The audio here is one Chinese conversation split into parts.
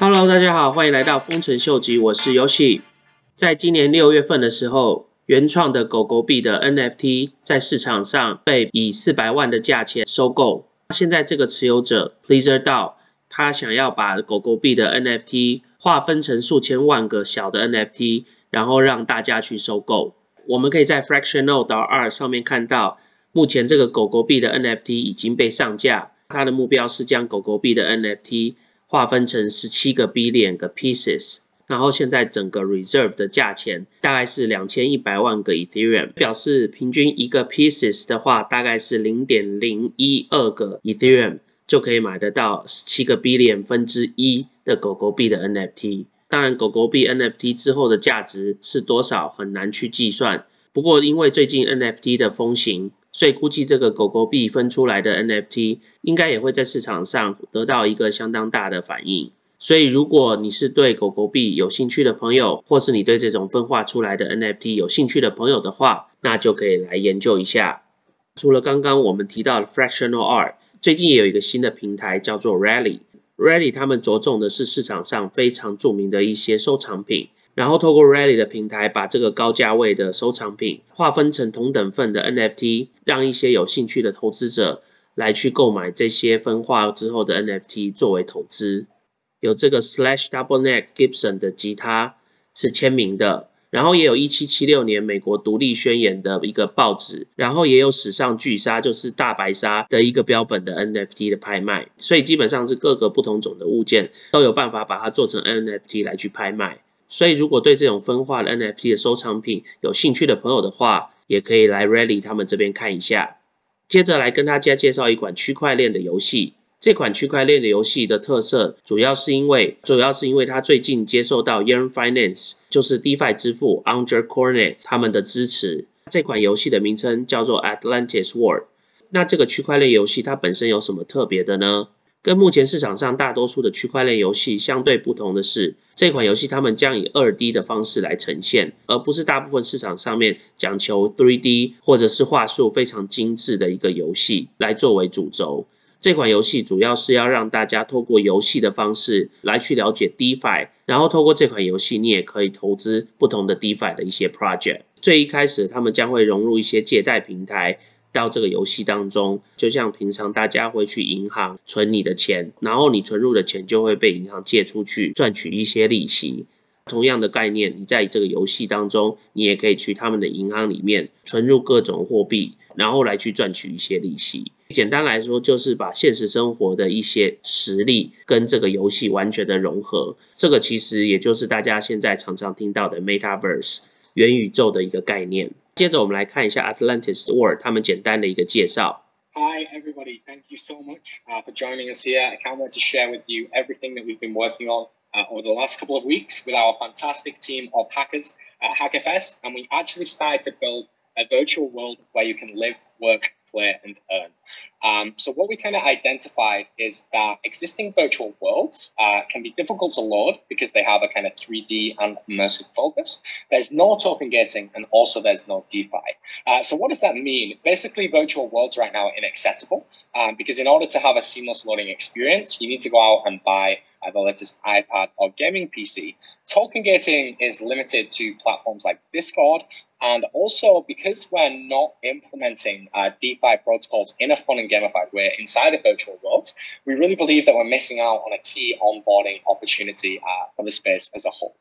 Hello，大家好，欢迎来到丰臣秀吉，我是 Yoshi。在今年六月份的时候，原创的狗狗币的 NFT 在市场上被以四百万的价钱收购。现在这个持有者 Pleaser DAO，他想要把狗狗币的 NFT 划分成数千万个小的 NFT，然后让大家去收购。我们可以在 Fractional 到二上面看到，目前这个狗狗币的 NFT 已经被上架。它的目标是将狗狗币的 NFT 划分成十七个 billion 个 pieces，然后现在整个 reserve 的价钱大概是两千一百万个 Ethereum，表示平均一个 pieces 的话大概是零点零一二个 Ethereum 就可以买得到十七个 billion 分之一的狗狗币的 NFT。当然，狗狗币 NFT 之后的价值是多少很难去计算。不过，因为最近 NFT 的风行，所以估计这个狗狗币分出来的 NFT 应该也会在市场上得到一个相当大的反应。所以，如果你是对狗狗币有兴趣的朋友，或是你对这种分化出来的 NFT 有兴趣的朋友的话，那就可以来研究一下。除了刚刚我们提到的 Fractional Art，最近也有一个新的平台叫做 Rally。Rally 他们着重的是市场上非常著名的一些收藏品，然后透过 Rally 的平台，把这个高价位的收藏品划分成同等份的 NFT，让一些有兴趣的投资者来去购买这些分化之后的 NFT 作为投资。有这个 Slash Double Neck Gibson 的吉他是签名的。然后也有一七七六年美国独立宣言的一个报纸，然后也有史上巨鲨，就是大白鲨的一个标本的 NFT 的拍卖，所以基本上是各个不同种的物件都有办法把它做成 NFT 来去拍卖。所以如果对这种分化的 NFT 的收藏品有兴趣的朋友的话，也可以来 Rally 他们这边看一下。接着来跟大家介绍一款区块链的游戏。这款区块链的游戏的特色，主要是因为主要是因为它最近接受到 Yarn Finance，就是 DeFi 支付 Under Cornet 他们的支持。这款游戏的名称叫做 Atlantis World。那这个区块链游戏它本身有什么特别的呢？跟目前市场上大多数的区块链游戏相对不同的是，这款游戏他们将以二 D 的方式来呈现，而不是大部分市场上面讲求 3D 或者是画术非常精致的一个游戏来作为主轴。这款游戏主要是要让大家透过游戏的方式来去了解 DeFi，然后透过这款游戏，你也可以投资不同的 DeFi 的一些 project。最一开始，他们将会融入一些借贷平台到这个游戏当中，就像平常大家会去银行存你的钱，然后你存入的钱就会被银行借出去赚取一些利息。同样的概念，你在这个游戏当中，你也可以去他们的银行里面存入各种货币，然后来去赚取一些利息。简单来说，就是把现实生活的一些实力跟这个游戏完全的融合。这个其实也就是大家现在常常听到的 Metaverse 元宇宙的一个概念。接着我们来看一下 Atlantis World 他们简单的一个介绍。Hi everybody, thank you so much for joining us here. I can't wait to share with you everything that we've been working on. uh, over the last couple of weeks with our fantastic team of hackers at HackerFest, and we actually started to build a virtual world where you can live, work, play, and earn. Um, so what we kind of identified is that existing virtual worlds uh, can be difficult to load because they have a kind of 3D and immersive focus. There's no token gating and also there's no DeFi. Uh, so what does that mean? Basically, virtual worlds right now are inaccessible um, because in order to have a seamless loading experience, you need to go out and buy the latest iPad or gaming PC. Token gating is limited to platforms like Discord and also, because we're not implementing uh, DeFi protocols in a fun and gamified way inside of virtual worlds, we really believe that we're missing out on a key onboarding opportunity uh, for the space as a whole.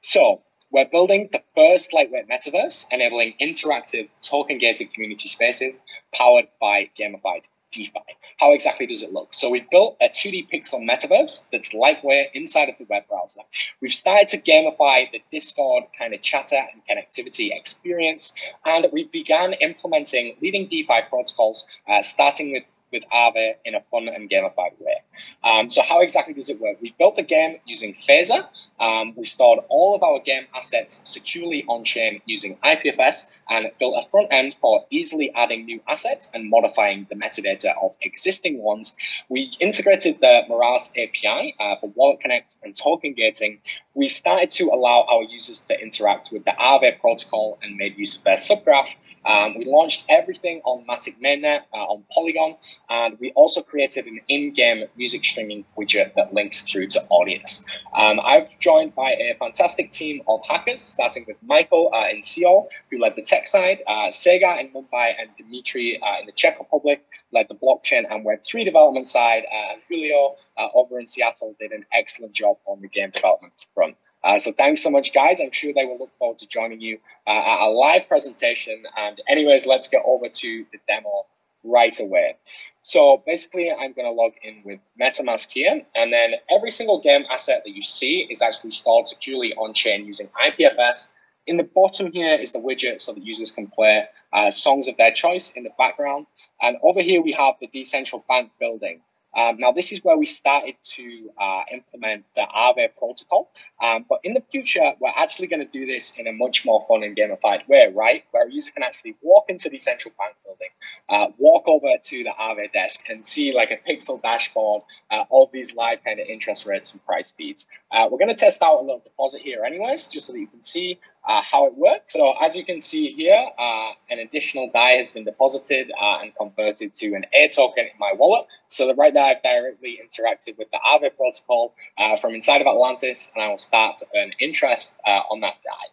So, we're building the first lightweight metaverse, enabling interactive token gated community spaces powered by gamified DeFi. How exactly does it look? So we've built a 2D pixel metaverse that's lightweight inside of the web browser. We've started to gamify the Discord kind of chatter and connectivity experience, and we began implementing leading DeFi protocols, uh, starting with with Aave in a fun and gamified way. Um, so how exactly does it work? We built the game using Phaser, um, we stored all of our game assets securely on chain using IPFS and built a front end for easily adding new assets and modifying the metadata of existing ones. We integrated the Mirage API uh, for Wallet Connect and token gating. We started to allow our users to interact with the Aave protocol and made use of their subgraph Um, we launched everything on Matic Mainnet, uh, on Polygon, and we also created an in-game music streaming widget that links through to Audius. Um, I've joined by a fantastic team of hackers, starting with Michael uh, in Seoul, who led the tech side, uh, Sega in Mumbai, and Dimitri uh, in the Czech Republic led the blockchain and Web3 development side, uh, and Julio uh, over in Seattle did an excellent job on the game development front. Uh, so thanks so much, guys. I'm sure they will look forward to joining you uh, at a live presentation. And anyways, let's get over to the demo right away. So basically, I'm going to log in with MetaMask here, and then every single game asset that you see is actually stored securely on chain using IPFS. In the bottom here is the widget so that users can play uh, songs of their choice in the background. And over here, we have the decentral bank building. Um, now, this is where we started to uh, implement the Aave protocol. Um, but in the future, we're actually going to do this in a much more fun and gamified way, right? Where a user can actually walk into the central bank building, uh, walk over to the Aave desk and see like a pixel dashboard uh, of these live kind of interest rates and price feeds. Uh, we're going to test out a little deposit here anyways, just so that you can see uh, how it works. So as you can see here, uh, an additional DAI has been deposited uh, and converted to an A token in my wallet. So that right now I've directly interacted with the Aave protocol uh, from inside of Atlantis, and I will start to earn interest uh, on that DAI.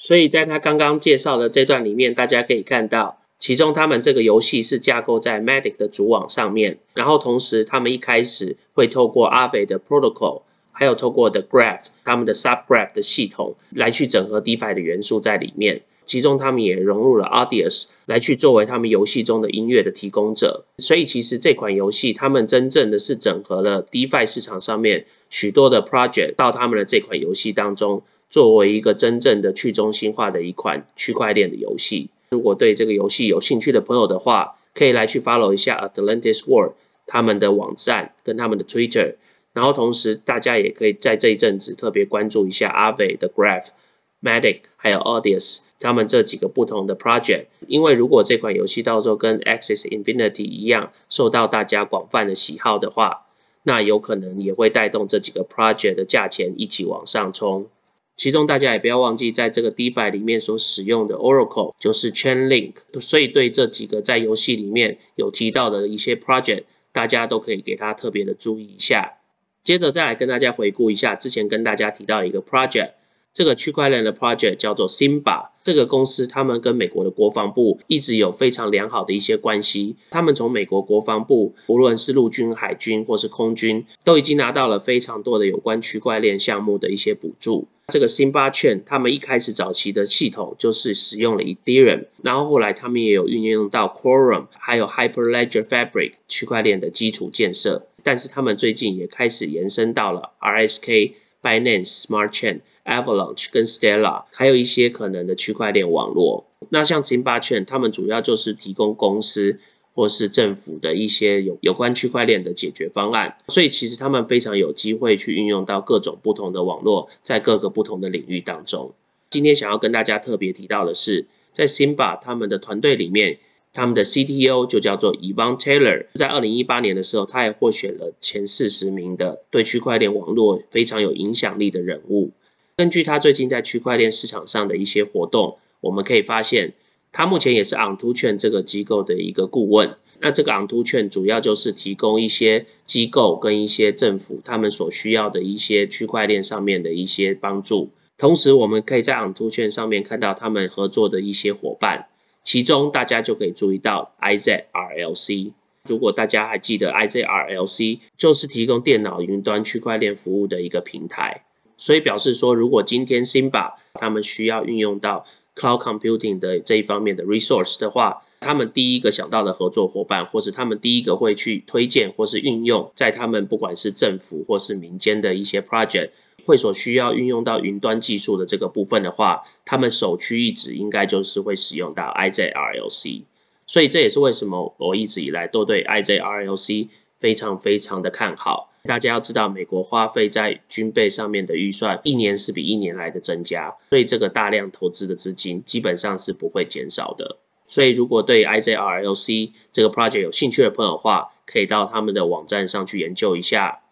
所以在他刚刚介绍的这段里面，大家可以看到，其中他们这个游戏是架构在 Matic 的主网上面，然后同时他们一开始会透过 Aave 的 protocol 还有透过 The Graph 他们的 Subgraph 的系统来去整合 DeFi 的元素在里面，其中他们也融入了 Audius 来去作为他们游戏中的音乐的提供者。所以其实这款游戏他们真正的是整合了 DeFi 市场上面许多的 project 到他们的这款游戏当中，作为一个真正的去中心化的一款区块链的游戏。如果对这个游戏有兴趣的朋友的话，可以来去 follow 一下 Atlantis World 他们的网站跟他们的 Twitter。然后同时，大家也可以在这一阵子特别关注一下 Aave 的 Graph、Matic 还有 Audius 他们这几个不同的 project。因为如果这款游戏到时候跟 Access Infinity 一样受到大家广泛的喜好的话，那有可能也会带动这几个 project 的价钱一起往上冲。其中大家也不要忘记，在这个 DeFi 里面所使用的 Oracle 就是 Chainlink，所以对这几个在游戏里面有提到的一些 project，大家都可以给它特别的注意一下。接着再来跟大家回顾一下之前跟大家提到一个 project，这个区块链的 project 叫做 Simba。这个公司他们跟美国的国防部一直有非常良好的一些关系。他们从美国国防部，无论是陆军、海军或是空军，都已经拿到了非常多的有关区块链项目的一些补助。这个 Simba 券，他们一开始早期的系统就是使用了 Ethereum，然后后来他们也有运用到 Quorum，还有 Hyperledger Fabric 区块链的基础建设。但是他们最近也开始延伸到了 RSK、Binance Smart Chain、Avalanche 跟 Stella，还有一些可能的区块链网络。那像 Simba Chain，，他们主要就是提供公司或是政府的一些有有关区块链的解决方案，所以其实他们非常有机会去运用到各种不同的网络，在各个不同的领域当中。今天想要跟大家特别提到的是，在 Simba 他们的团队里面。他们的 CTO 就叫做 Evan Taylor，在二零一八年的时候，他也获选了前四十名的对区块链网络非常有影响力的人物。根据他最近在区块链市场上的一些活动，我们可以发现，他目前也是 Onto 券这个机构的一个顾问。那这个 Onto 券主要就是提供一些机构跟一些政府他们所需要的一些区块链上面的一些帮助。同时，我们可以在 Onto 券上面看到他们合作的一些伙伴。其中大家就可以注意到 IZRLC。如果大家还记得 IZRLC，就是提供电脑云端区块链服务的一个平台。所以表示说，如果今天 Simba 他们需要运用到 Cloud Computing 的这一方面的 resource 的话，他们第一个想到的合作伙伴，或是他们第一个会去推荐或是运用，在他们不管是政府或是民间的一些 project。会所需要运用到云端技术的这个部分的话，他们首屈一指，应该就是会使用到 IZRLC。所以这也是为什么我一直以来都对 IZRLC 非常非常的看好。大家要知道，美国花费在军备上面的预算，一年是比一年来的增加，所以这个大量投资的资金基本上是不会减少的。所以如果对 IZRLC 这个 project 有兴趣的朋友的话，可以到他们的网站上去研究一下。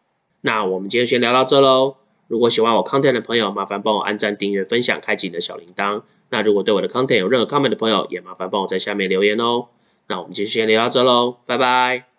那我们今天先聊到这喽。如果喜欢我 content 的朋友，麻烦帮我按赞、订阅、分享、开启你的小铃铛。那如果对我的 content 有任何 comment 的朋友，也麻烦帮我在下面留言哦。那我们就先聊到这喽，拜拜。